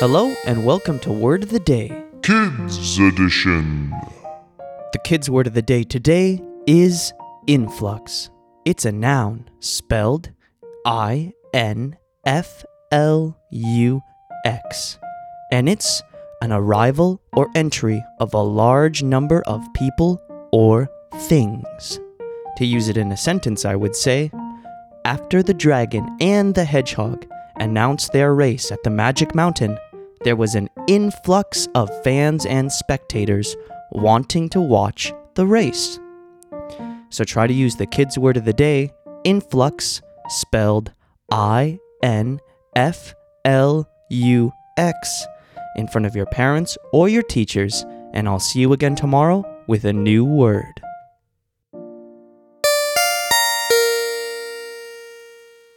Hello and welcome to Word of the Day. Kids Edition. The kids' word of the day today is influx. It's a noun spelled I N F L U X, and it's an arrival or entry of a large number of people or things. To use it in a sentence, I would say After the dragon and the hedgehog announced their race at the Magic Mountain, there was an influx of fans and spectators wanting to watch the race. So try to use the kids' word of the day, influx, spelled I N F L U X, in front of your parents or your teachers, and I'll see you again tomorrow with a new word.